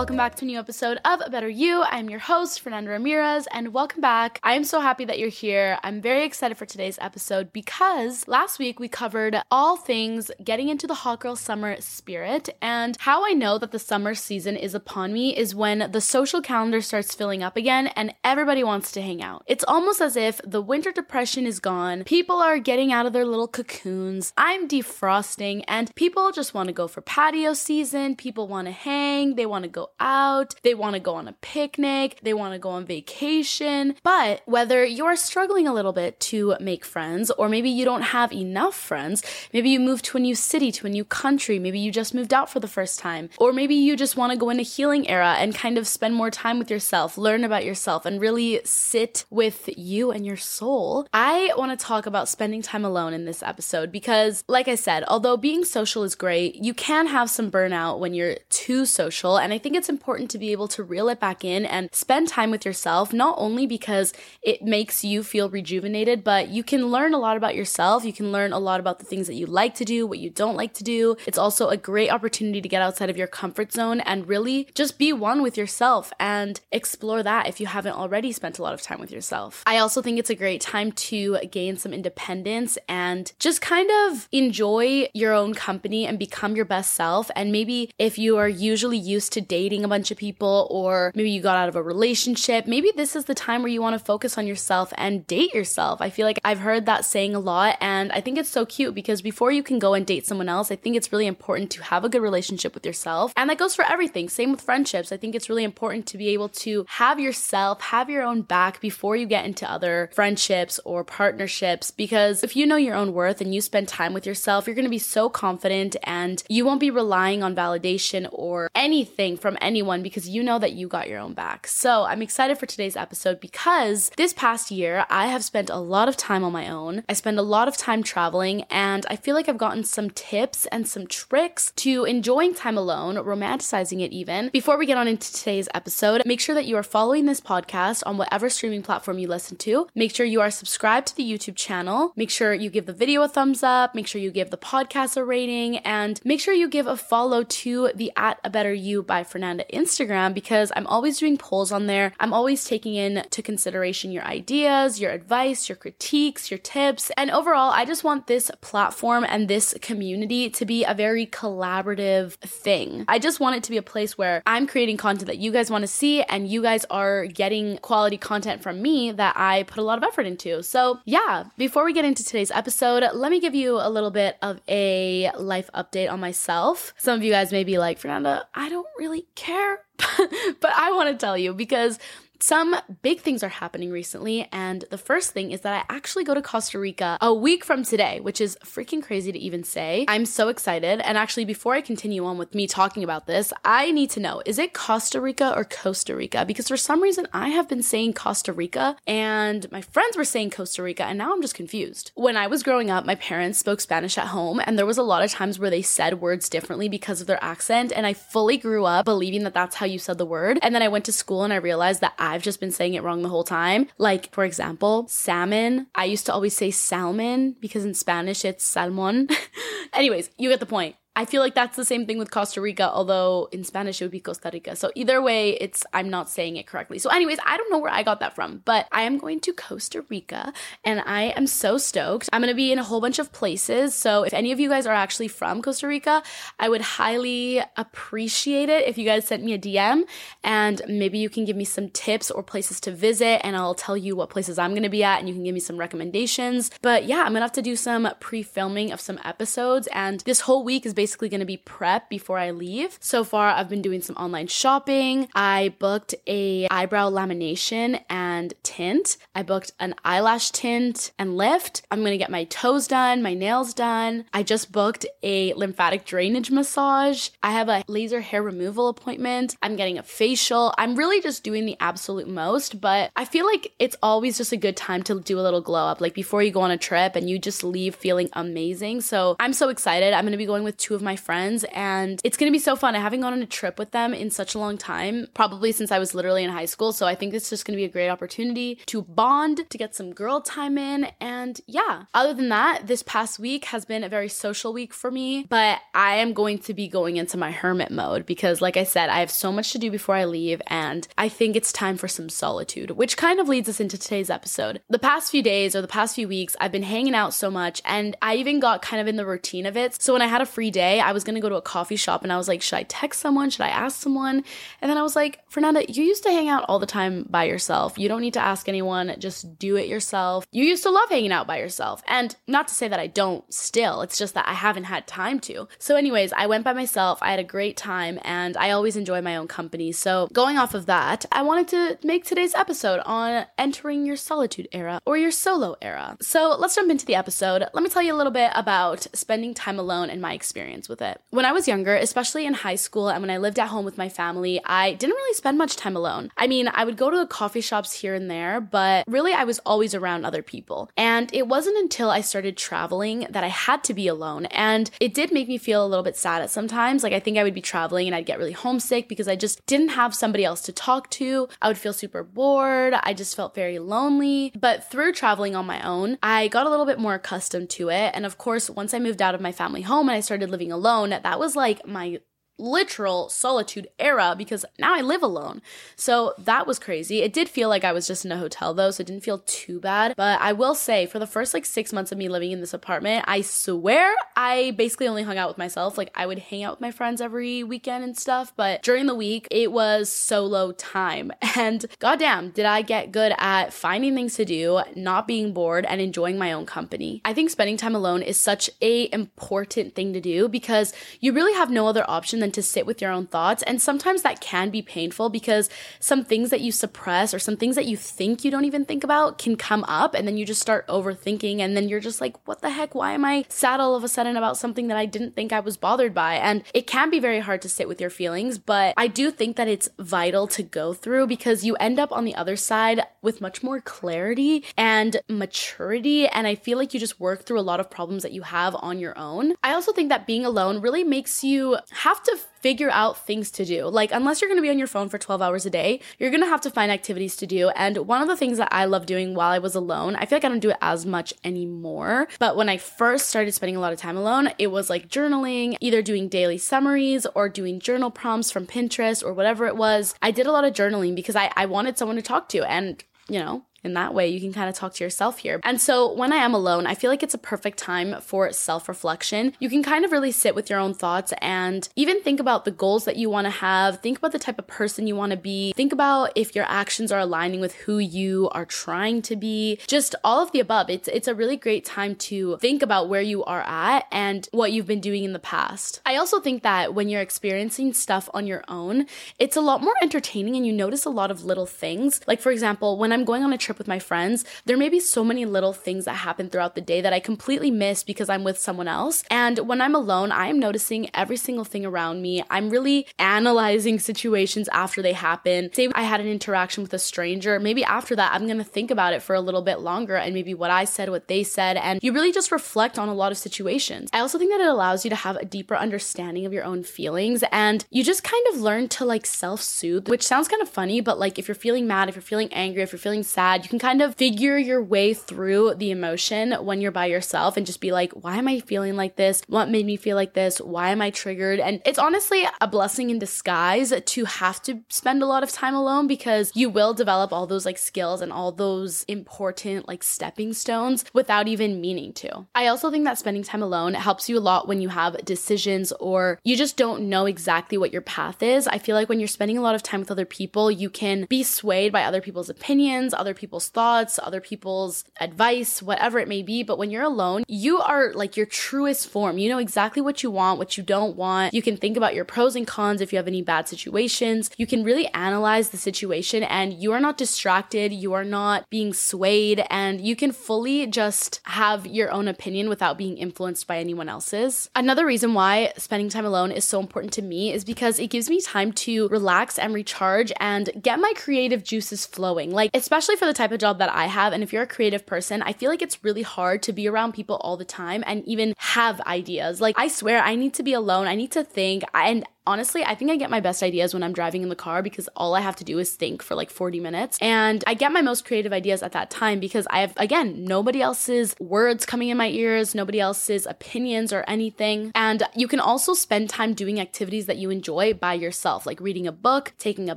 Welcome back to a new episode of A Better You. I'm your host, Fernanda Ramirez, and welcome back. I am so happy that you're here. I'm very excited for today's episode because last week we covered all things getting into the hot girl summer spirit. And how I know that the summer season is upon me is when the social calendar starts filling up again and everybody wants to hang out. It's almost as if the winter depression is gone, people are getting out of their little cocoons, I'm defrosting, and people just want to go for patio season. People want to hang, they want to go out, they want to go on a picnic, they want to go on vacation. But whether you're struggling a little bit to make friends, or maybe you don't have enough friends, maybe you moved to a new city, to a new country, maybe you just moved out for the first time, or maybe you just want to go in a healing era and kind of spend more time with yourself, learn about yourself, and really sit with you and your soul. I want to talk about spending time alone in this episode because, like I said, although being social is great, you can have some burnout when you're too social. And I think it's important to be able to reel it back in and spend time with yourself, not only because it makes you feel rejuvenated, but you can learn a lot about yourself. You can learn a lot about the things that you like to do, what you don't like to do. It's also a great opportunity to get outside of your comfort zone and really just be one with yourself and explore that if you haven't already spent a lot of time with yourself. I also think it's a great time to gain some independence and just kind of enjoy your own company and become your best self. And maybe if you are usually used to dating a bunch of people, or maybe you got out of a relationship, maybe this is the time where you want to focus on yourself and date yourself. I feel like I've heard that saying a lot, and I think it's so cute because before you can go and date someone else, I think it's really important to have a good relationship with yourself. And that goes for everything. Same with friendships. I think it's really important to be able to have yourself, have your own back before you get into other friendships or partnerships. Because if you know your own worth and you spend time with yourself, you're going to be so confident and you won't be relying on validation or anything from anyone because you know that you got your own back. So I'm excited for today's episode because this past year I have spent a lot of time on my own. I spend a lot of time traveling and I feel like I've gotten some tips and some tricks to enjoying time alone, romanticizing it even. Before we get on into today's episode, make sure that you are following this podcast on whatever streaming platform you listen to. Make sure you are subscribed to the YouTube channel. Make sure you give the video a thumbs up. Make sure you give the podcast a rating and make sure you give a follow to the at a better you by Fernanda Instagram because I'm always doing polls on there. I'm always taking into consideration your ideas, your advice, your critiques, your tips. And overall, I just want this platform and this community to be a very collaborative thing. I just want it to be a place where I'm creating content that you guys want to see and you guys are getting quality content from me that I put a lot of effort into. So, yeah, before we get into today's episode, let me give you a little bit of a life update on myself. Some of you guys may be like, Fernanda, I don't really care, but I want to tell you because some big things are happening recently, and the first thing is that I actually go to Costa Rica a week from today, which is freaking crazy to even say. I'm so excited. And actually, before I continue on with me talking about this, I need to know is it Costa Rica or Costa Rica? Because for some reason, I have been saying Costa Rica, and my friends were saying Costa Rica, and now I'm just confused. When I was growing up, my parents spoke Spanish at home, and there was a lot of times where they said words differently because of their accent, and I fully grew up believing that that's how you said the word. And then I went to school and I realized that I've just been saying it wrong the whole time. Like, for example, salmon. I used to always say salmon because in Spanish it's salmon. Anyways, you get the point. I feel like that's the same thing with Costa Rica, although in Spanish it would be Costa Rica. So either way, it's I'm not saying it correctly. So, anyways, I don't know where I got that from, but I am going to Costa Rica and I am so stoked. I'm gonna be in a whole bunch of places. So if any of you guys are actually from Costa Rica, I would highly appreciate it if you guys sent me a DM and maybe you can give me some tips or places to visit and I'll tell you what places I'm gonna be at and you can give me some recommendations. But yeah, I'm gonna have to do some pre-filming of some episodes and this whole week is basically gonna be prep before I leave. So far I've been doing some online shopping. I booked a eyebrow lamination and tint. I booked an eyelash tint and lift. I'm gonna get my toes done, my nails done. I just booked a lymphatic drainage massage. I have a laser hair removal appointment. I'm getting a facial. I'm really just doing the absolute most, but I feel like it's always just a good time to do a little glow up, like before you go on a trip and you just leave feeling amazing. So I'm so excited. I'm gonna be going with two of my friends and it's gonna be so fun. I haven't gone on a trip with them in such a long time, probably since I was literally in high school. So I think it's just gonna be a great opportunity to bond, to get some girl time in. And yeah, other than that, this past week has been a very social week for me, but I am going to be going into my hermit mode because, like I said, I have so much to do before I leave, and I think it's time for some solitude, which kind of leads us into today's episode. The past few days or the past few weeks, I've been hanging out so much, and I even got kind of in the routine of it. So when I had a free day, I was gonna go to a coffee shop and I was like, should I text someone? Should I ask someone? And then I was like, Fernanda, you used to hang out all the time by yourself. You don't need to ask anyone, just do it yourself. You used to love hanging out by yourself. And not to say that I don't still, it's just that I haven't had time to. So, anyways, I went by myself. I had a great time and I always enjoy my own company. So, going off of that, I wanted to make today's episode on entering your solitude era or your solo era. So, let's jump into the episode. Let me tell you a little bit about spending time alone and my experience with it. When I was younger, especially in high school and when I lived at home with my family, I didn't really spend much time alone. I mean, I would go to the coffee shops here and there, but really I was always around other people. And it wasn't until I started traveling that I had to be alone. And it did make me feel a little bit sad at sometimes. Like I think I would be traveling and I'd get really homesick because I just didn't have somebody else to talk to. I would feel super bored. I just felt very lonely. But through traveling on my own, I got a little bit more accustomed to it. And of course, once I moved out of my family home and I started living alone, that was like my literal solitude era because now I live alone. So that was crazy. It did feel like I was just in a hotel though, so it didn't feel too bad. But I will say, for the first like six months of me living in this apartment, I swear I basically only hung out with myself. Like I would hang out with my friends every weekend and stuff, but during the week, it was solo time. And goddamn, did I get good at finding things to do, not being bored, and enjoying my own company. I think spending time alone is such a important thing to do because you really have no other option than to sit with your own thoughts. And sometimes that can be painful because some things that you suppress or some things that you think you don't even think about can come up and then you just start overthinking and then you're just like, what the heck? Why am I sad all of a sudden about something that I didn't think I was bothered by? And it can be very hard to sit with your feelings, but I do think that it's vital to go through because you end up on the other side with much more clarity and maturity. And I feel like you just work through a lot of problems that you have on your own. I also think that being alone really makes you have to figure out things to do. Like, unless you're gonna be on your phone for 12 hours a day, you're gonna have to find activities to do. And one of the things that I love doing while I was alone, I feel like I don't do it as much anymore. But when I first started spending a lot of time alone, it was like journaling, either doing daily summaries or doing journal prompts from Pinterest or whatever it was. I did a lot of journaling because I, I wanted someone to talk to. And you know, in that way, you can kind of talk to yourself here. And so when I am alone, I feel like it's a perfect time for self reflection. You can kind of really sit with your own thoughts and even think about the goals that you want to have. Think about the type of person you want to be. Think about if your actions are aligning with who you are trying to be. Just all of the above. It's, it's a really great time to think about where you are at and what you've been doing in the past. I also think that when you're experiencing stuff on your own, it's a lot more entertaining and you notice a lot of little things. Like, for example, when I'm going on a trip trip with my friends, there may be so many little things that happen throughout the day that I completely miss because I'm with someone else. And when I'm alone, I am noticing every single thing around me. I'm really analyzing situations after they happen. Say I had an interaction with a stranger, maybe after that, I'm gonna think about it for a little bit longer and maybe what I said, what they said, and you really just reflect on a lot of situations. I also think that it allows you to have a deeper understanding of your own feelings and you just kind of learn to like self soothe, which sounds kind of funny, but like if you're feeling mad, if you're feeling angry, if you're feeling sad, You can kind of figure your way through the emotion when you're by yourself and just be like, why am I feeling like this? What made me feel like this? Why am I triggered? And it's honestly a blessing in disguise to have to spend a lot of time alone because you will develop all those like skills and all those important like stepping stones without even meaning to. I also think that spending time alone helps you a lot when you have decisions or you just don't know exactly what your path is. I feel like when you're spending a lot of time with other people, you can be swayed by other people's opinions, other people's thoughts, other people's advice, whatever it may be. But when you're alone, you are like your truest form. You know exactly what you want, what you don't want. You can think about your pros and cons if you have any bad situations. You can really analyze the situation and you are not distracted. You are not being swayed and you can fully just have your own opinion without being influenced by anyone else's. Another reason why spending time alone is so important to me is because it gives me time to relax and recharge and get my creative juices flowing. Like, especially for the type of job that I have. And if you're a creative person, I feel like it's really hard to be around people all the time and even have ideas. Like, I swear, I need to be alone. I need to think. And honestly, I think I get my best ideas when I'm driving in the car because all I have to do is think for like 40 minutes. And I get my most creative ideas at that time because I have, again, nobody else's words coming in my ears, nobody else's opinions or anything. And you can also spend time doing activities that you enjoy by yourself, like reading a book, taking a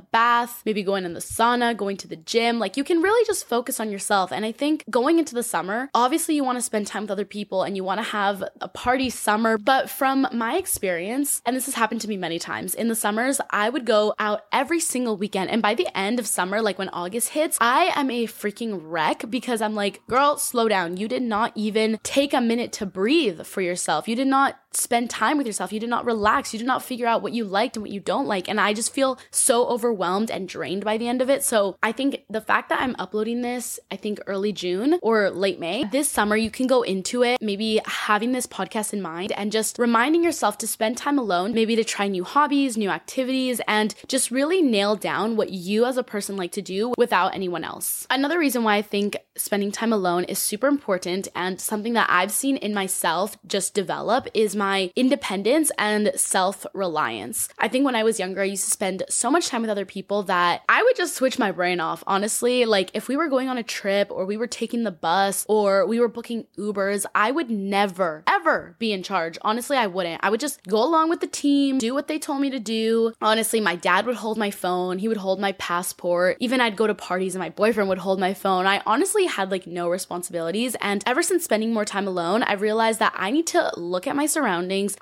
bath, maybe going in the sauna, going to the gym. Like you can really just focus on yourself. And I think going into the summer, obviously you want to spend time with other people and you want to have a party summer. But from my experience, and this has happened to me many times. In the summers, I would go out every single weekend. And by the end of summer, like when August hits, I am a freaking wreck because I'm like, girl, slow down. You did not even take a minute to breathe for yourself. You did not spend time with yourself. You did not relax. You did not figure out what you liked and what you don't like. And I just feel so overwhelmed and drained by the end of it. So I think the fact that I'm uploading this, I think early June or late May, this summer, you can go into it maybe having this podcast in mind and just reminding yourself to spend time alone, maybe to try new hobbies, new activities, and just really nail down what you as a person like to do without anyone else. Another reason why I think spending time alone is super important and something that I've seen in myself just develop is my independence and self reliance. I think when I was younger, I used to spend so much time with other people that I would just switch my brain off. Honestly, like if we were going on a trip or we were taking the bus or we were booking Ubers, I would never, ever be in charge. Honestly, I wouldn't. I would just go along with the team, do what they told me to do. Honestly, my dad would hold my phone, he would hold my passport. Even I'd go to parties and my boyfriend would hold my phone. I honestly had like no responsibilities. And ever since spending more time alone, I've realized that I need to look at my surroundings.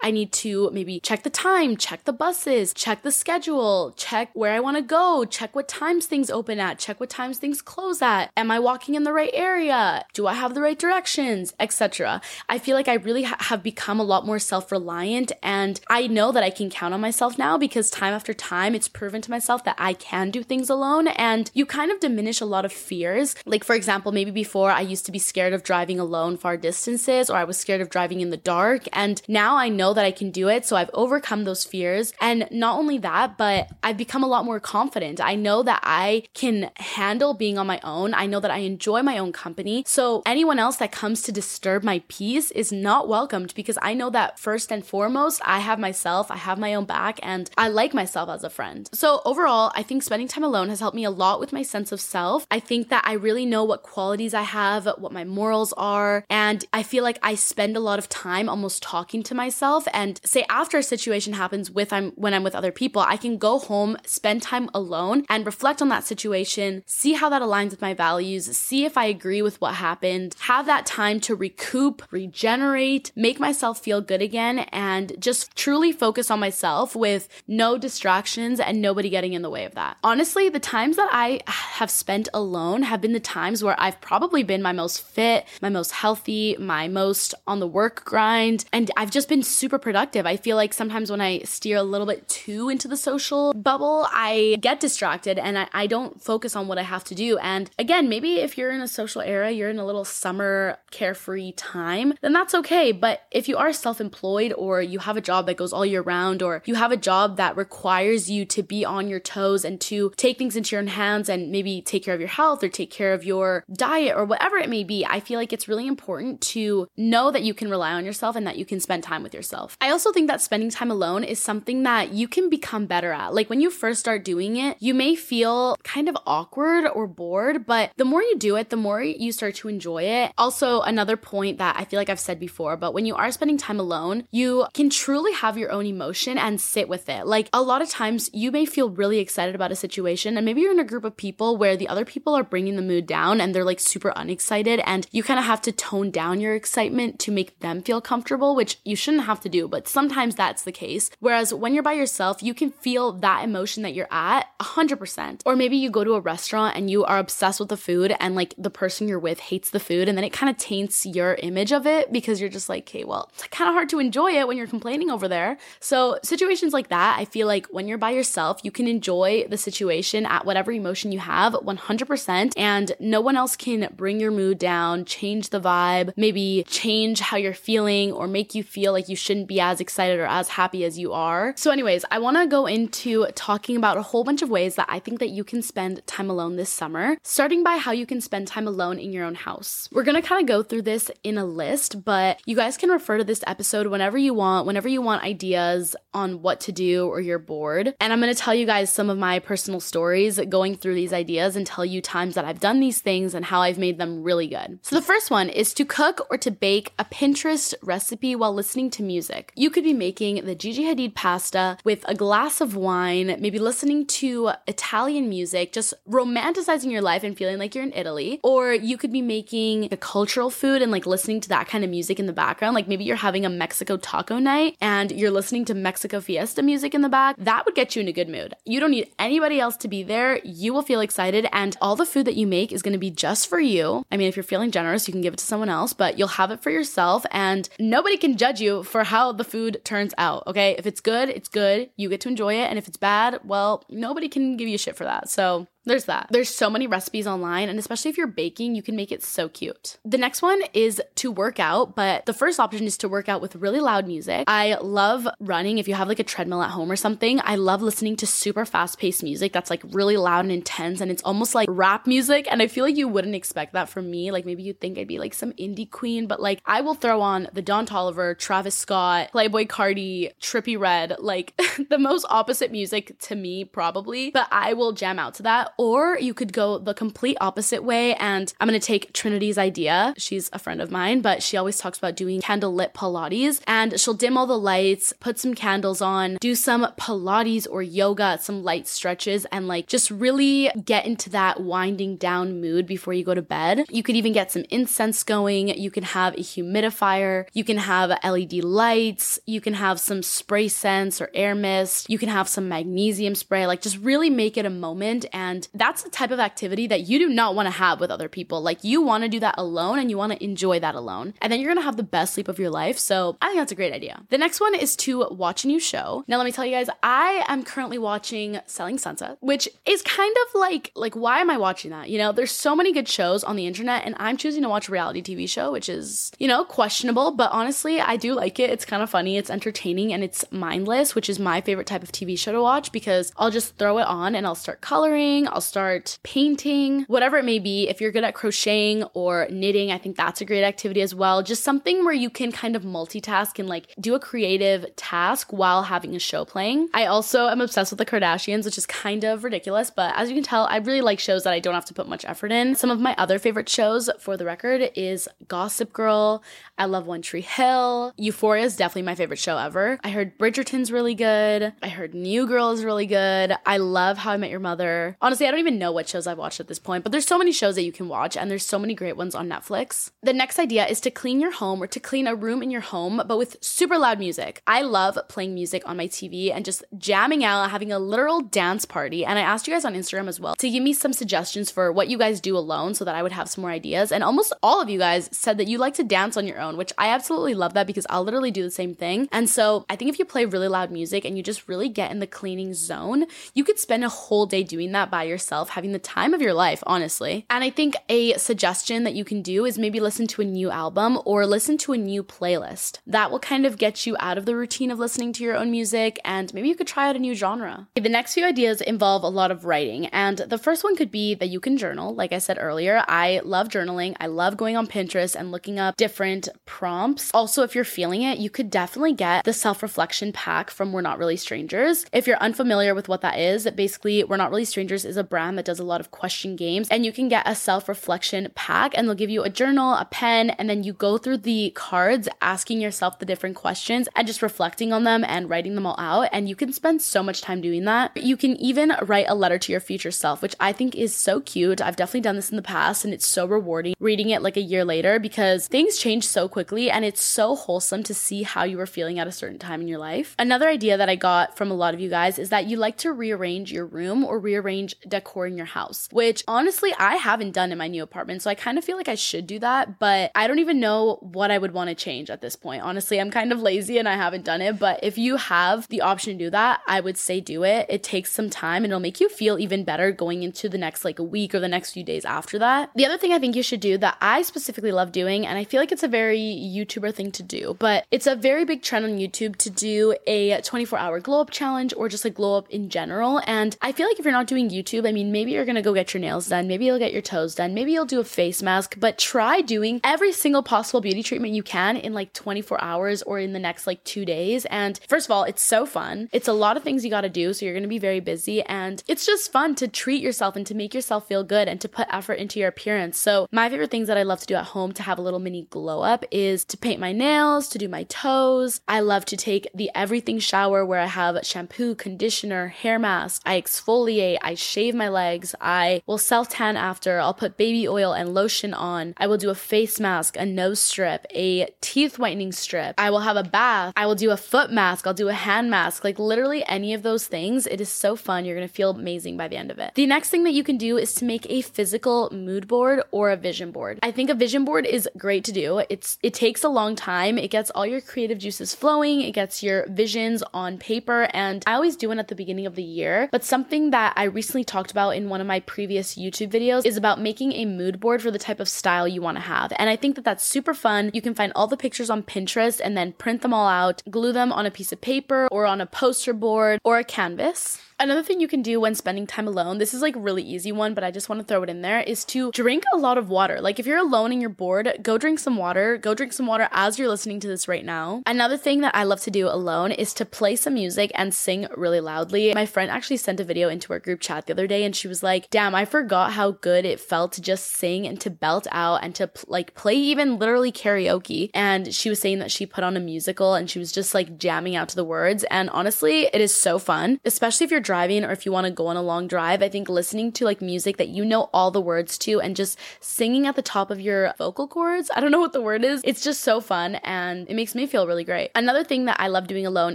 I need to maybe check the time, check the buses, check the schedule, check where I want to go, check what times things open at, check what times things close at. Am I walking in the right area? Do I have the right directions, etc. I feel like I really ha- have become a lot more self-reliant and I know that I can count on myself now because time after time it's proven to myself that I can do things alone and you kind of diminish a lot of fears. Like for example, maybe before I used to be scared of driving alone far distances or I was scared of driving in the dark and now I know that I can do it. So I've overcome those fears and not only that, but I've become a lot more confident. I know that I can handle being on my own. I know that I enjoy my own company. So anyone else that comes to disturb my peace is not welcomed because I know that first and foremost, I have myself, I have my own back, and I like myself as a friend. So overall, I think spending time alone has helped me a lot with my sense of self. I think that I really know what qualities I have, what my morals are, and I feel like I spend a lot of time almost talking to myself and say after a situation happens with I'm when I'm with other people, I can go home, spend time alone and reflect on that situation, see how that aligns with my values, see if I agree with what happened, have that time to recoup, regenerate, make myself feel good again and just truly focus on myself with no distractions and nobody getting in the way of that. Honestly, the times that I have spent alone have been the times where I've probably been my most fit, my most healthy, my most on the work grind, and I've just been super productive. I feel like sometimes when I steer a little bit too into the social bubble, I get distracted and I, I don't focus on what I have to do. And again, maybe if you're in a social era, you're in a little summer carefree time, then that's okay. But if you are self employed or you have a job that goes all year round or you have a job that requires you to be on your toes and to take things into your own hands and maybe take care of your health or take care of your diet or whatever it may be, I feel like it's really important to know that you can rely on yourself and that you can spend time with yourself. I also think that spending time alone is something that you can become better at. Like when you first start doing it, you may feel kind of awkward or bored, but the more you do it, the more you start to enjoy it. Also, another point that I feel like I've said before, but when you are spending time alone, you can truly have your own emotion and sit with it. Like a lot of times, you may feel really excited about a situation, and maybe you're in a group of people where the other people are bringing the mood down and they're like super unexcited, and you kind of have to tone down your excitement to make them feel comfortable, which you shouldn't have to do, but sometimes that's the case. Whereas when you're by yourself, you can feel that emotion that you're at 100%. Or maybe you go to a restaurant and you are obsessed with the food and like the person you're with hates the food and then it kind of taints your image of it because you're just like, okay, well, it's kind of hard to enjoy it when you're complaining over there. So, situations like that, I feel like when you're by yourself, you can enjoy the situation at whatever emotion you have 100%, and no one else can bring your mood down, change the vibe, maybe change how you're feeling, or make you feel like you shouldn't be as excited or as happy as you are. So, anyways, I want to go into talking about a whole bunch of ways that I think that you can spend time alone this summer, starting by how you can spend time alone in your own house. We're gonna kind of go through this in a list, but you guys can refer to this episode whenever you want, whenever you want ideas on what to do or you're bored. And I'm gonna tell you guys some of my personal stories going through these ideas and tell you times that I've done these things and how I've made them really good. So the first one is to cook or to bake a Pinterest recipe while listening to music. You could be making the Gigi Hadid pasta with a glass of wine, maybe listening to Italian music, just romanticizing your life and feeling like you're in Italy. Or you could be making a cultural food and like listening to that kind of music in the background. Like maybe you're having a Mexico taco night and you're listening to Mexico fiesta music in the back. That would get you in a good mood. You don't need anybody else to be there. You will feel excited and all the food that you make is going to be just for you. I mean, if you're feeling generous, you can give it to someone else, but you'll have it for yourself and nobody can judge you for how the food turns out. Okay. If it's good, it's good. You get to enjoy it. And if it's bad, well, nobody can give you shit for that. So there's that. There's so many recipes online, and especially if you're baking, you can make it so cute. The next one is to work out, but the first option is to work out with really loud music. I love running. If you have like a treadmill at home or something, I love listening to super fast paced music that's like really loud and intense, and it's almost like rap music. And I feel like you wouldn't expect that from me. Like maybe you'd think I'd be like some indie queen, but like I will throw on the Don Toliver, Travis Scott, Playboi Carti, Trippie Redd, like the most opposite music to me, probably, but I will jam out to that or you could go the complete opposite way. And I'm going to take Trinity's idea. She's a friend of mine, but she always talks about doing candle lit Pilates and she'll dim all the lights, put some candles on, do some Pilates or yoga, some light stretches, and like just really get into that winding down mood before you go to bed. You could even get some incense going. You can have a humidifier. You can have LED lights. You can have some spray scents or air mist. You can have some magnesium spray. Like just really make it a moment and that's the type of activity that you do not want to have with other people. Like you want to do that alone and you want to enjoy that alone. And then you're going to have the best sleep of your life. So I think that's a great idea. The next one is to watch a new show. Now let me tell you guys, I am currently watching Selling Sunset, which is kind of like like why am I watching that? You know, there's so many good shows on the internet and I'm choosing to watch a reality TV show, which is, you know, questionable, but honestly, I do like it. It's kind of funny, it's entertaining and it's mindless, which is my favorite type of TV show to watch because I'll just throw it on and I'll start coloring, I'll start painting, whatever it may be. If you're good at crocheting or knitting, I think that's a great activity as well. Just something where you can kind of multitask and like do a creative task while having a show playing. I also am obsessed with the Kardashians, which is kind of ridiculous, but as you can tell, I really like shows that I don't have to put much effort in. Some of my other favorite shows, for the record, is Gossip Girl. I love One Tree Hill. Euphoria is definitely my favorite show ever. I heard Bridgerton's really good. I heard New Girl is really good. I love How I Met Your Mother. Honestly, honestly, I don't even know what shows I've watched at this point, but there's so many shows that you can watch, and there's so many great ones on Netflix. The next idea is to clean your home or to clean a room in your home, but with super loud music. I love playing music on my TV and just jamming out, having a literal dance party. And I asked you guys on Instagram as well to give me some suggestions for what you guys do alone so that I would have some more ideas. And almost all of you guys said that you like to dance on your own, which I absolutely love that because I'll literally do the same thing. And so I think if you play really loud music and you just really get in the cleaning zone, you could spend a whole day doing that by yourself, having the time of your life, honestly. And I think a suggestion that you can do is maybe listen to a new album or listen to a new playlist. That will kind of get you out of the routine of listening to your own music and maybe you could try out a new genre. Okay, the next few ideas involve a lot of writing. And the first one could be that you can journal. Like I said earlier, I love journaling. I love going on Pinterest and looking up different prompts. Also, if you're feeling it, you could definitely get the self reflection pack from We're Not Really Strangers. If you're unfamiliar with what that is, basically, We're Not Really Strangers is a brand that does a lot of question games, and you can get a self reflection pack, and they'll give you a journal, a pen, and then you go through the cards asking yourself the different questions and just reflecting on them and writing them all out. And you can spend so much time doing that. You can even write a letter to your future self, which I think is so cute. I've definitely done this in the past, and it's so rewarding reading it like a year later because things change so quickly, and it's so wholesome to see how you were feeling at a certain time in your life. Another idea that I got from a lot of you guys is that you like to rearrange your room or rearrange decor in your house, which honestly I haven't done in my new apartment. So I kind of feel like I should do that, but I don't even know what I would want to change at this point. Honestly, I'm kind of lazy and I haven't done it, but if you have the option to do that, I would say do it. It takes some time and it'll make you feel even better going into the next like a week or the next few days after that. The other thing I think you should do that I specifically love doing, and I feel like it's a very YouTuber thing to do, but it's a very big trend on YouTube to do a 24 hour glow up challenge or just a glow up in general. And I feel like if you're not doing YouTube, I mean, maybe you're gonna go get your nails done, maybe you'll get your toes done, maybe you'll do a face mask, but try doing every single possible beauty treatment you can in like 24 hours or in the next like two days. And first of all, it's so fun. It's a lot of things you gotta do, so you're gonna be very busy. And it's just fun to treat yourself and to make yourself feel good and to put effort into your appearance. So, my favorite things that I love to do at home to have a little mini glow up is to paint my nails, to do my toes. I love to take the everything shower where I have shampoo, conditioner, hair mask. I exfoliate, I shave my legs, I will self tan after, I'll put baby oil and lotion on. I will do a face mask, a nose strip, a teeth whitening strip. I will have a bath. I will do a foot mask, I'll do a hand mask. Like literally any of those things. It is so fun. You're going to feel amazing by the end of it. The next thing that you can do is to make a physical mood board or a vision board. I think a vision board is great to do. It's it takes a long time. It gets all your creative juices flowing. It gets your visions on paper and I always do one at the beginning of the year. But something that I recently talked about in one of my previous YouTube videos is about making a mood board for the type of style you want to have. And I think that that's super fun. You can find all the pictures on Pinterest and then print them all out, glue them on a piece of paper or on a poster board or a canvas. Another thing you can do when spending time alone, this is like really easy one, but I just want to throw it in there, is to drink a lot of water. Like if you're alone and you're bored, go drink some water. Go drink some water as you're listening to this right now. Another thing that I love to do alone is to play some music and sing really loudly. My friend actually sent a video into our group chat the other day and she was like, "Damn, I forgot how good it felt to just sing and to belt out and to like play even literally karaoke." And she was saying that she put on a musical and she was just like jamming out to the words. And honestly, it is so fun, especially if you're driving or if you want to go on a long drive, I think listening to like music that you know all the words to and just singing at the top of your vocal cords, I don't know what the word is. It's just so fun and it makes me feel really great. Another thing that I love doing alone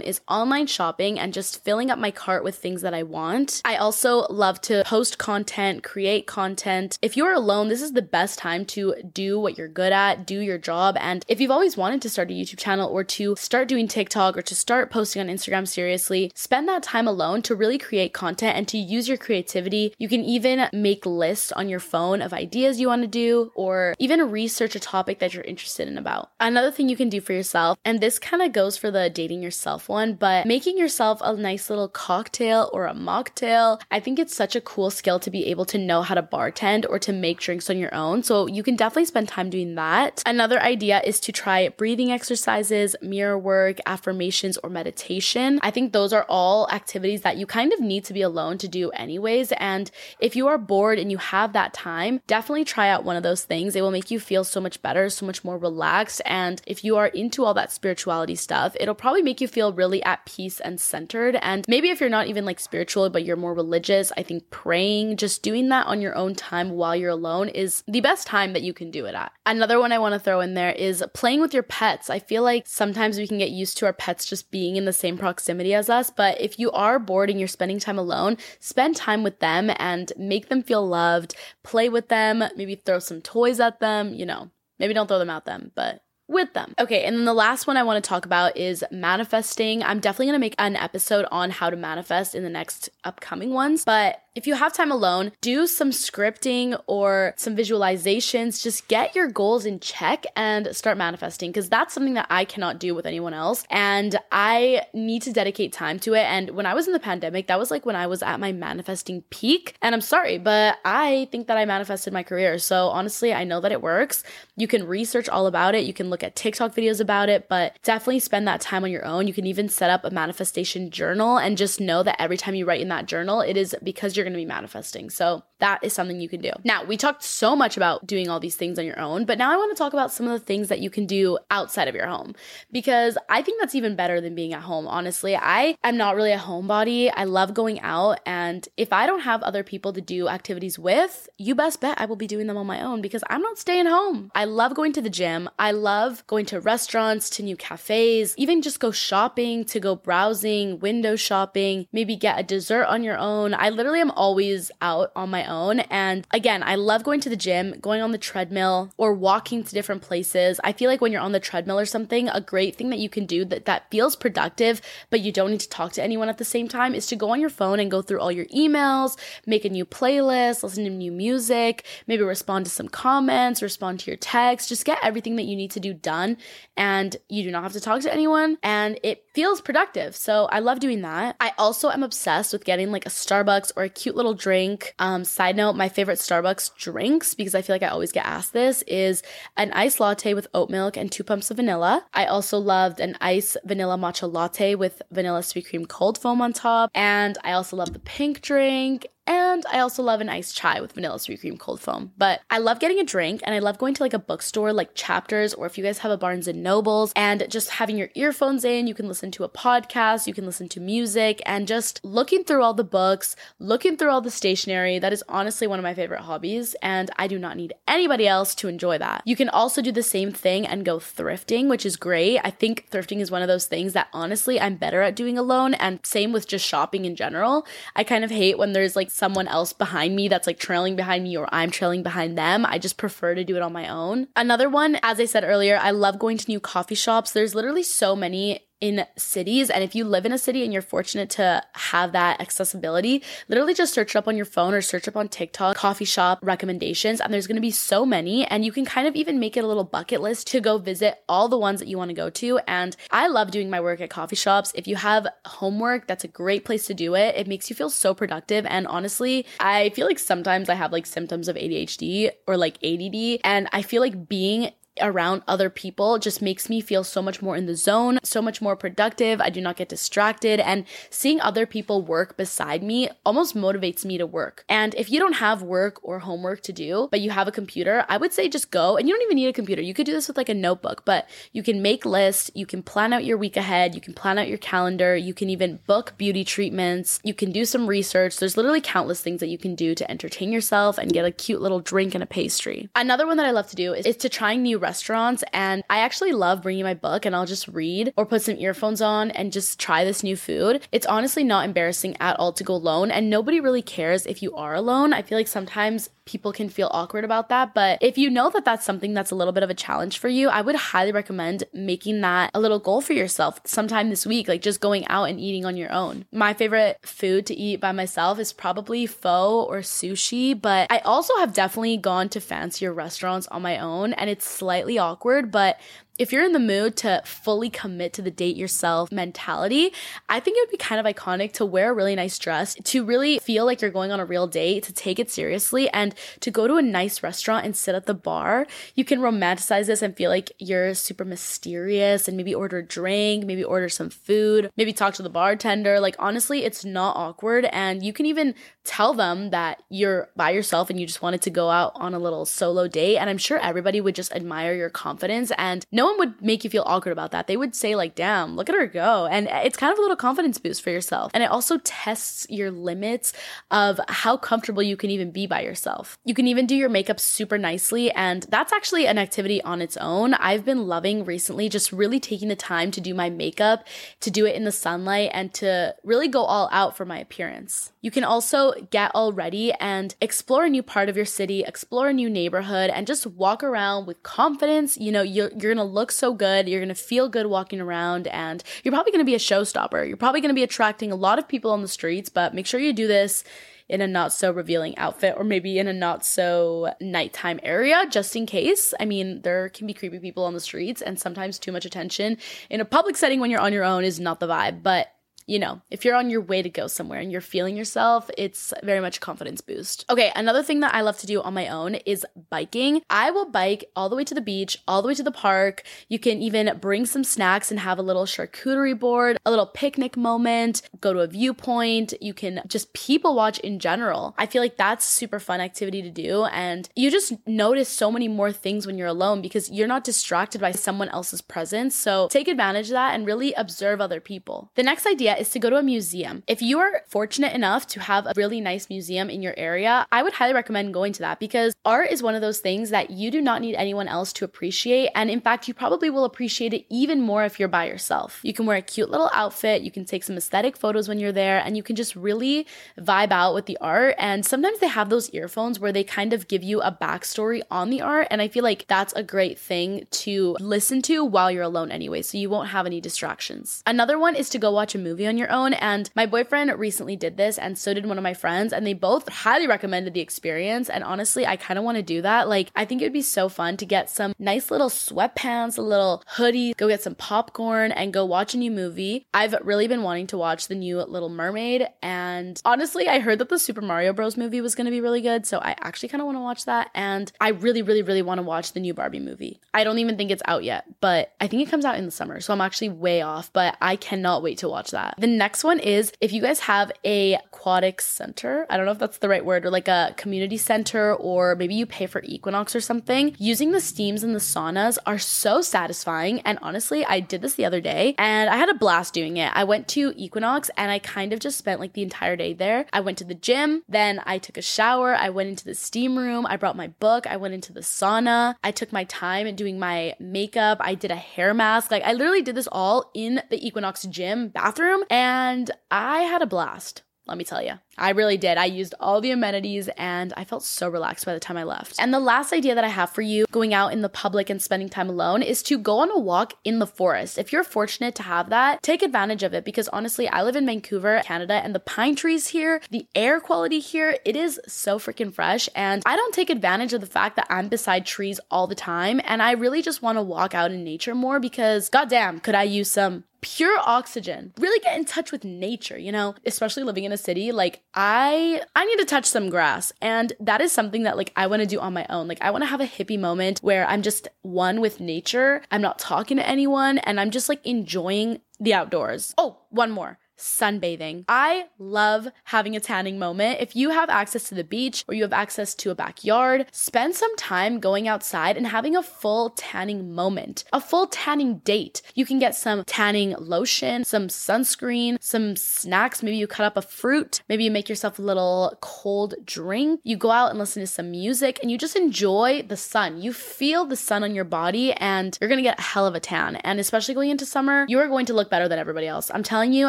is online shopping and just filling up my cart with things that I want. I also love to post content, create content. If you're alone, this is the best time to do what you're good at, do your job. And if you've always wanted to start a YouTube channel or to start doing TikTok or to start posting on Instagram seriously, spend that time alone to really create content and to use your creativity. You can even make lists on your phone of ideas you want to do or even research a topic that you're interested in about. Another thing you can do for yourself, and this kind of goes for the dating yourself one, but making yourself a nice little cocktail or a mocktail. I think it's such a cool skill to be able to know how to bartend or to make drinks on your own. So you can definitely spend time doing that. Another idea is to try breathing exercises, mirror work, affirmations, or meditation. I think those are all activities that you kind of need to be alone to do anyways. And if you are bored and you have that time, definitely try out one of those things. It will make you feel so much better, so much more relaxed. And if you are into all that spirituality stuff, it'll probably make you feel really at peace and centered. And maybe if you're not even like spiritual, but you're more religious, I think praying, just doing that on your own time while you're alone is the best time that you can do it at. Another one I want to throw in there is playing with your pets. I feel like sometimes we can get used to our pets just being in the same proximity as us, but if you are bored and you're spending time alone, spend time with them and make them feel loved, play with them, maybe throw some toys at them, you know. Maybe don't throw them at them, but with them. Okay, and then the last one I want to talk about is manifesting. I'm definitely going to make an episode on how to manifest in the next upcoming ones, but if you have time alone, do some scripting or some visualizations. Just get your goals in check and start manifesting because that's something that I cannot do with anyone else. And I need to dedicate time to it. And when I was in the pandemic, that was like when I was at my manifesting peak. And I'm sorry, but I think that I manifested my career. So honestly, I know that it works. You can research all about it. You can look at TikTok videos about it, but definitely spend that time on your own. You can even set up a manifestation journal and just know that every time you write in that journal, it is because you're going to be manifesting. So that is something you can do. Now, we talked so much about doing all these things on your own, but now I want to talk about some of the things that you can do outside of your home because I think that's even better than being at home. Honestly, I am not really a homebody. I love going out, and if I don't have other people to do activities with, you best bet I will be doing them on my own because I'm not staying home. I love going to the gym. I love going to restaurants, to new cafes, even just go shopping, to go browsing, window shopping, maybe get a dessert on your own. I literally am always out on my own. And again, I love going to the gym, going on the treadmill, or walking to different places. I feel like when you're on the treadmill or something, a great thing that you can do that, that feels productive, but you don't need to talk to anyone at the same time is to go on your phone and go through all your emails, make a new playlist, listen to new music, maybe respond to some comments, respond to your text, just get everything that you need to do done. And you do not have to talk to anyone. And it feels productive. So I love doing that. I also am obsessed with getting like a Starbucks or a cute little drink. Um, side note, my favorite Starbucks drinks, because I feel like I always get asked this, is an iced latte with oat milk and two pumps of vanilla. I also loved an iced vanilla matcha latte with vanilla sweet cream cold foam on top. And I also love the pink drink and I also love an iced chai with vanilla sweet cream cold foam. But I love getting a drink and I love going to like a bookstore like Chapters or if you guys have a Barnes and Nobles and just having your earphones in, you can listen to a podcast, you can listen to music and just looking through all the books, looking through all the stationery. That is honestly one of my favorite hobbies and I do not need anybody else to enjoy that. You can also do the same thing and go thrifting, which is great. I think thrifting is one of those things that honestly I'm better at doing alone and same with just shopping in general. I kind of hate when there's like someone else behind me that's like trailing behind me or I'm trailing behind them. I just prefer to do it on my own. Another one, as I said earlier, I love going to new coffee shops. There's literally so many in cities. And if you live in a city and you're fortunate to have that accessibility, literally just search up on your phone or search up on TikTok coffee shop recommendations. And there's going to be so many. And you can kind of even make it a little bucket list to go visit all the ones that you want to go to. And I love doing my work at coffee shops. If you have homework, that's a great place to do it. It makes you feel so productive. And honestly, I feel like sometimes I have like symptoms of ADHD or like ADD. And I feel like being around other people just makes me feel so much more in the zone, so much more productive. I do not get distracted. And seeing other people work beside me almost motivates me to work. And if you don't have work or homework to do, but you have a computer, I would say just go. And you don't even need a computer. You could do this with like a notebook, but you can make lists, you can plan out your week ahead, you can plan out your calendar, you can even book beauty treatments, you can do some research. There's literally countless things that you can do to entertain yourself and get a cute little drink and a pastry. Another one that I love to do is, is to trying new restaurants. And I actually love bringing my book and I'll just read or put some earphones on and just try this new food. It's honestly not embarrassing at all to go alone. And nobody really cares if you are alone. I feel like sometimes people can feel awkward about that. But if you know that that's something that's a little bit of a challenge for you, I would highly recommend making that a little goal for yourself sometime this week, like just going out and eating on your own. My favorite food to eat by myself is probably pho or sushi, but I also have definitely gone to fancier restaurants on my own and it's slightly awkward, but if you're in the mood to fully commit to the date yourself mentality, I think it would be kind of iconic to wear a really nice dress, to really feel like you're going on a real date, to take it seriously, and to go to a nice restaurant and sit at the bar. You can romanticize this and feel like you're super mysterious and maybe order a drink, maybe order some food, maybe talk to the bartender. Like, honestly, it's not awkward. And you can even tell them that you're by yourself and you just wanted to go out on a little solo date. And I'm sure everybody would just admire your confidence and no one would make you feel awkward about that. They would say, like, damn, look at her go. And it's kind of a little confidence boost for yourself. And it also tests your limits of how comfortable you can even be by yourself. You can even do your makeup super nicely. And that's actually an activity on its own. I've been loving recently just really taking the time to do my makeup, to do it in the sunlight, and to really go all out for my appearance. You can also get all ready and explore a new part of your city, explore a new neighborhood, and just walk around with confidence. You know, you're, you're gonna look so good, you're gonna feel good walking around, and you're probably gonna be a showstopper. You're probably gonna be attracting a lot of people on the streets, but make sure you do this in a not so revealing outfit or maybe in a not so nighttime area just in case. I mean, there can be creepy people on the streets and sometimes too much attention in a public setting when you're on your own is not the vibe, but you know, if you're on your way to go somewhere and you're feeling yourself, it's very much a confidence boost. Okay, another thing that I love to do on my own is biking. I will bike all the way to the beach, all the way to the park. You can even bring some snacks and have a little charcuterie board, a little picnic moment, go to a viewpoint. You can just people watch in general. I feel like that's super fun activity to do and you just notice so many more things when you're alone because you're not distracted by someone else's presence. So take advantage of that and really observe other people. The next idea is to go to a museum. If you are fortunate enough to have a really nice museum in your area, I would highly recommend going to that because art is one of those things that you do not need anyone else to appreciate. And in fact, you probably will appreciate it even more if you're by yourself. You can wear a cute little outfit, you can take some aesthetic photos when you're there, and you can just really vibe out with the art. And sometimes they have those earphones where they kind of give you a backstory on the art. And I feel like that's a great thing to listen to while you're alone anyway, so you won't have any distractions. Another one is to go watch a movie on your own. And my boyfriend recently did this, and so did one of my friends, and they both highly recommended the experience. And honestly, I kind of want to do that. Like, I think it would be so fun to get some nice little sweatpants, a little hoodie, go get some popcorn, and go watch a new movie. I've really been wanting to watch the new Little Mermaid, and honestly, I heard that the Super Mario Bros. movie was going to be really good, so I actually kind of want to watch that. And I really, really, really want to watch the new Barbie movie. I don't even think it's out yet, but I think it comes out in the summer, so I'm actually way off, but I cannot wait to watch that. The next one is if you guys have a aquatic center, I don't know if that's the right word, or like a community center, or maybe you pay for Equinox or something, using the steams and the saunas are so satisfying. And honestly, I did this the other day and I had a blast doing it. I went to Equinox and I kind of just spent like the entire day there. I went to the gym, then I took a shower, I went into the steam room, I brought my book, I went into the sauna, I took my time in doing my makeup, I did a hair mask. Like I literally did this all in the Equinox gym bathroom and I had a blast let me tell you. I really did. I used all the amenities and I felt so relaxed by the time I left. And the last idea that I have for you going out in the public and spending time alone is to go on a walk in the forest. If you're fortunate to have that, take advantage of it because honestly, I live in Vancouver, Canada, and the pine trees here, the air quality here, it is so freaking fresh. And I don't take advantage of the fact that I'm beside trees all the time. And I really just want to walk out in nature more because goddamn, could I use some pure oxygen. Really get in touch with nature you know especially living in a city. Like i i need to touch some grass. And that is something that like i want to do on my own. Like i want to have a hippie moment where i'm just one with nature. I'm not talking to anyone. And i'm just like enjoying the outdoors. Oh one more sunbathing. I love having a tanning moment. If you have access to the beach or you have access to a backyard, spend some time going outside and having a full tanning moment, a full tanning date. You can get some tanning lotion, some sunscreen, some snacks. Maybe you cut up a fruit. Maybe you make yourself a little cold drink. You go out and listen to some music and you just enjoy the sun. You feel the sun on your body and you're gonna get a hell of a tan. And especially going into summer, you are going to look better than everybody else. I'm telling you,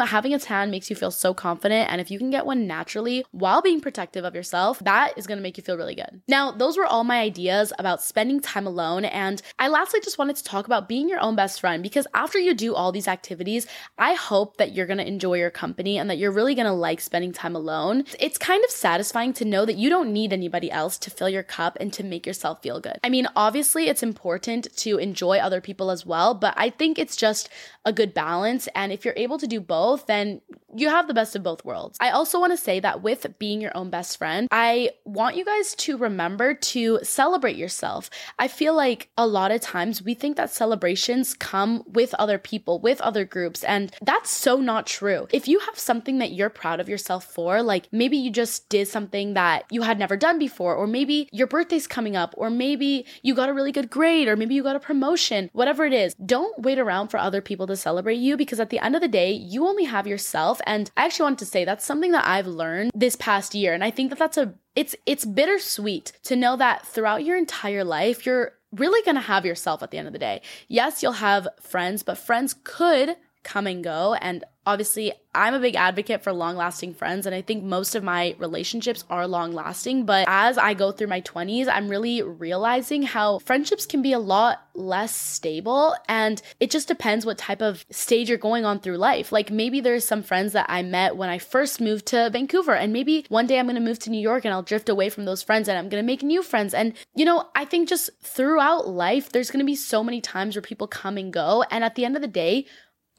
having a tan makes you feel so confident. And if you can get one naturally while being protective of yourself, that is going to make you feel really good. Now, those were all my ideas about spending time alone. And I lastly just wanted to talk about being your own best friend because after you do all these activities, I hope that you're going to enjoy your company and that you're really going to like spending time alone. It's kind of satisfying to know that you don't need anybody else to fill your cup and to make yourself feel good. I mean, obviously, it's important to enjoy other people as well, but I think it's just a good balance. And if you're able to do both, then and you have the best of both worlds. I also want to say that with being your own best friend, I want you guys to remember to celebrate yourself. I feel like a lot of times we think that celebrations come with other people, with other groups, and that's so not true. If you have something that you're proud of yourself for, like maybe you just did something that you had never done before, or maybe your birthday's coming up, or maybe you got a really good grade, or maybe you got a promotion, whatever it is, don't wait around for other people to celebrate you because at the end of the day, you only have yourself. And I actually want to say that's something that I've learned this past year. And I think that that's a, it's, it's bittersweet to know that throughout your entire life, you're really going to have yourself at the end of the day. Yes, you'll have friends, but friends could come and go. And obviously, I'm a big advocate for long lasting friends. And I think most of my relationships are long lasting. But as I go through my 20s, I'm really realizing how friendships can be a lot less stable. And it just depends what type of stage you're going on through life. Like maybe there's some friends that I met when I first moved to Vancouver. And maybe one day I'm going to move to New York and I'll drift away from those friends and I'm going to make new friends. And, you know, I think just throughout life, there's going to be so many times where people come and go. And at the end of the day,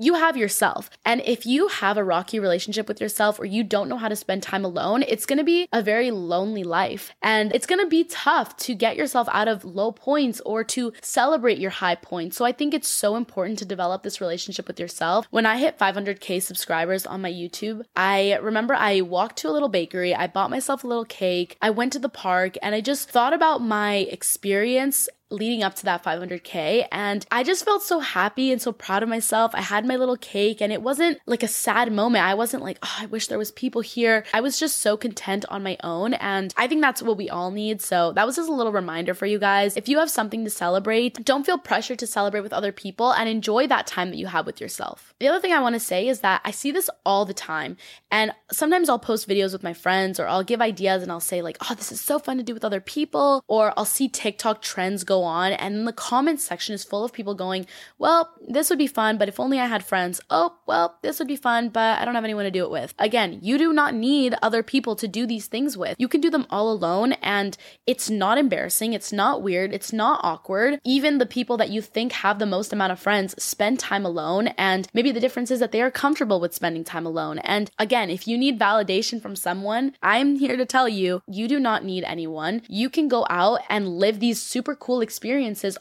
you have yourself. And if you have a rocky relationship with yourself or you don't know how to spend time alone, it's gonna be a very lonely life. And it's gonna be tough to get yourself out of low points or to celebrate your high points. So I think it's so important to develop this relationship with yourself. When I hit 500K subscribers on my YouTube, I remember I walked to a little bakery, I bought myself a little cake, I went to the park, and I just thought about my experience leading up to that 500K. And I just felt so happy and so proud of myself. I had my little cake and it wasn't like a sad moment. I wasn't like, oh, I wish there was people here. I was just so content on my own. And I think that's what we all need. So that was just a little reminder for you guys. If you have something to celebrate, don't feel pressure to celebrate with other people and enjoy that time that you have with yourself. The other thing I want to say is that I see this all the time. And sometimes I'll post videos with my friends or I'll give ideas and I'll say, like, oh, this is so fun to do with other people. Or I'll see TikTok trends go on and the comments section is full of people going, well, this would be fun, but if only I had friends. Oh, well, this would be fun, but I don't have anyone to do it with. Again, you do not need other people to do these things with. You can do them all alone and it's not embarrassing. It's not weird. It's not awkward. Even the people that you think have the most amount of friends spend time alone. And maybe the difference is that they are comfortable with spending time alone. And again, if you need validation from someone, I'm here to tell you, you do not need anyone. You can go out and live these super cool experiences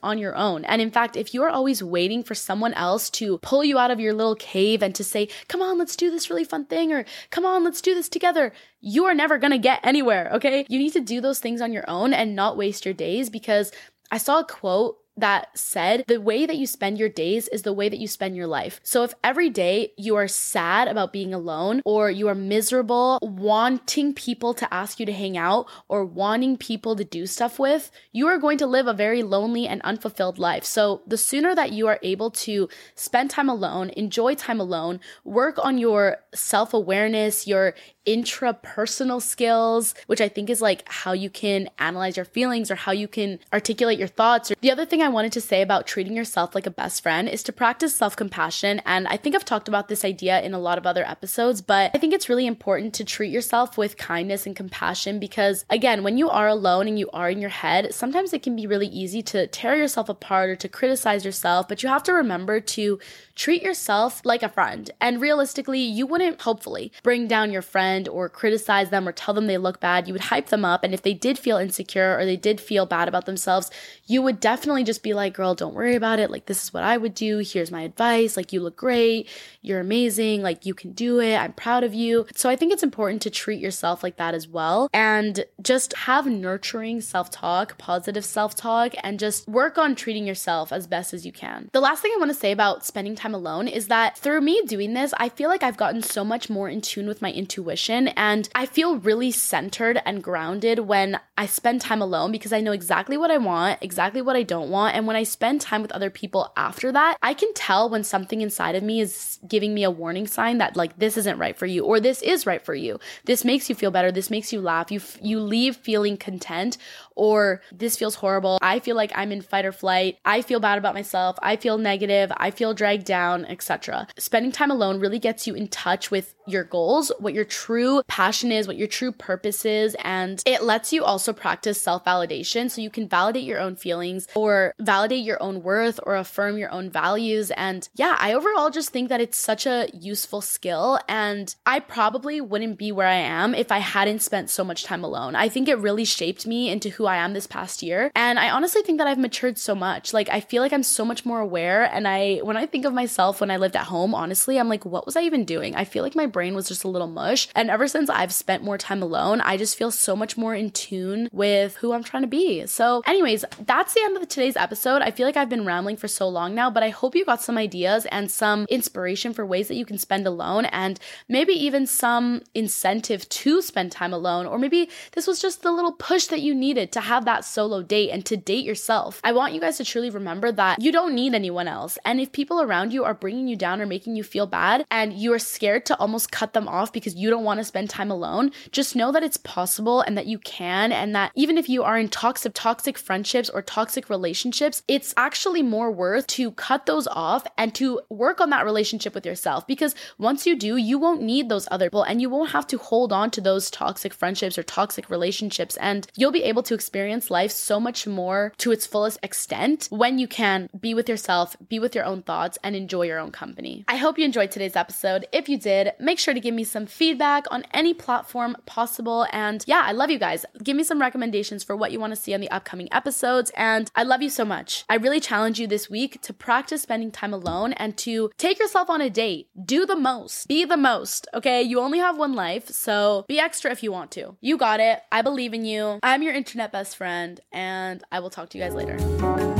on your own. And in fact, if you're always waiting for someone else to pull you out of your little cave and to say, come on, let's do this really fun thing, or come on, let's do this together, you are never gonna get anywhere, okay? You need to do those things on your own and not waste your days because I saw a quote that said, the way that you spend your days is the way that you spend your life. So if every day you are sad about being alone or you are miserable, wanting people to ask you to hang out or wanting people to do stuff with, you are going to live a very lonely and unfulfilled life. So the sooner that you are able to spend time alone, enjoy time alone, work on your self awareness, your intrapersonal skills, which I think is like how you can analyze your feelings or how you can articulate your thoughts. The other thing I wanted to say about treating yourself like a best friend is to practice self compassion. And I think I've talked about this idea in a lot of other episodes, but I think it's really important to treat yourself with kindness and compassion because, again, when you are alone and you are in your head, sometimes it can be really easy to tear yourself apart or to criticize yourself, but you have to remember to treat yourself like a friend. And realistically, you wouldn't hopefully bring down your friend or criticize them or tell them they look bad. You would hype them up. And if they did feel insecure or they did feel bad about themselves, you would definitely just be like, girl, don't worry about it. Like, this is what I would do. Here's my advice. Like, you look great. You're amazing. Like, you can do it. I'm proud of you. So I think it's important to treat yourself like that as well. And just have nurturing self talk, positive self talk, and just work on treating yourself as best as you can. The last thing I want to say about spending time alone is that through me doing this, I feel like I've gotten so much more in tune with my intuition and I feel really centered and grounded when I spend time alone because I know exactly what I want, exactly what I don't want. And when I spend time with other people after that, I can tell when something inside of me is giving me a warning sign that like this isn't right for you or this is right for you. This makes you feel better. This makes you laugh. You f- you leave feeling content or this feels horrible. I feel like I'm in fight or flight. I feel bad about myself. I feel negative. I feel dragged down, etc. Spending time alone really gets you in touch with your goals, what your true passion is, what your true purpose is, and it lets you also practice self validation so you can validate your own feelings or validate your own worth or affirm your own values. And yeah, I overall just think that it's such a useful skill, and I probably wouldn't be where I am if I hadn't spent so much time alone. I think it really shaped me into who I am this past year, and I honestly think that I've matured so much. Like, I feel like I'm so much more aware, and I, when I think of myself when I lived at home, honestly, I'm like, what was I even doing? I feel like my brain was just a little mush. And ever since I've spent more time alone, I just feel so much more in tune with who I'm trying to be. So, anyways, that's the end of today's episode. I feel like I've been rambling for so long now, but I hope you got some ideas and some inspiration for ways that you can spend alone and maybe even some incentive to spend time alone. Or maybe this was just the little push that you needed to have that solo date and to date yourself. I want you guys to truly remember that you don't need anyone else. And if people around you are bringing you down or making you feel bad and you are scared to almost cut them off because you don't want to spend time alone, just know that it's possible and that you can. And that even if you are in toxic, toxic friendships or toxic relationships, it's actually more worth to cut those off and to work on that relationship with yourself. Because once you do, you won't need those other people and you won't have to hold on to those toxic friendships or toxic relationships. And you'll be able to experience life so much more to its fullest extent when you can be with yourself, be with your own thoughts, and enjoy your own company. I hope you enjoyed today's episode. If you did, make sure to give me some feedback on any platform possible. And yeah, I love you guys. Give me some recommendations for what you want to see on the upcoming episodes. And I love you so much. I really challenge you this week to practice spending time alone and to take yourself on a date. Do the most. Be the most. Okay. You only have one life. So be extra if you want to. You got it. I believe in you. I'm your internet best friend. And I will talk to you guys later.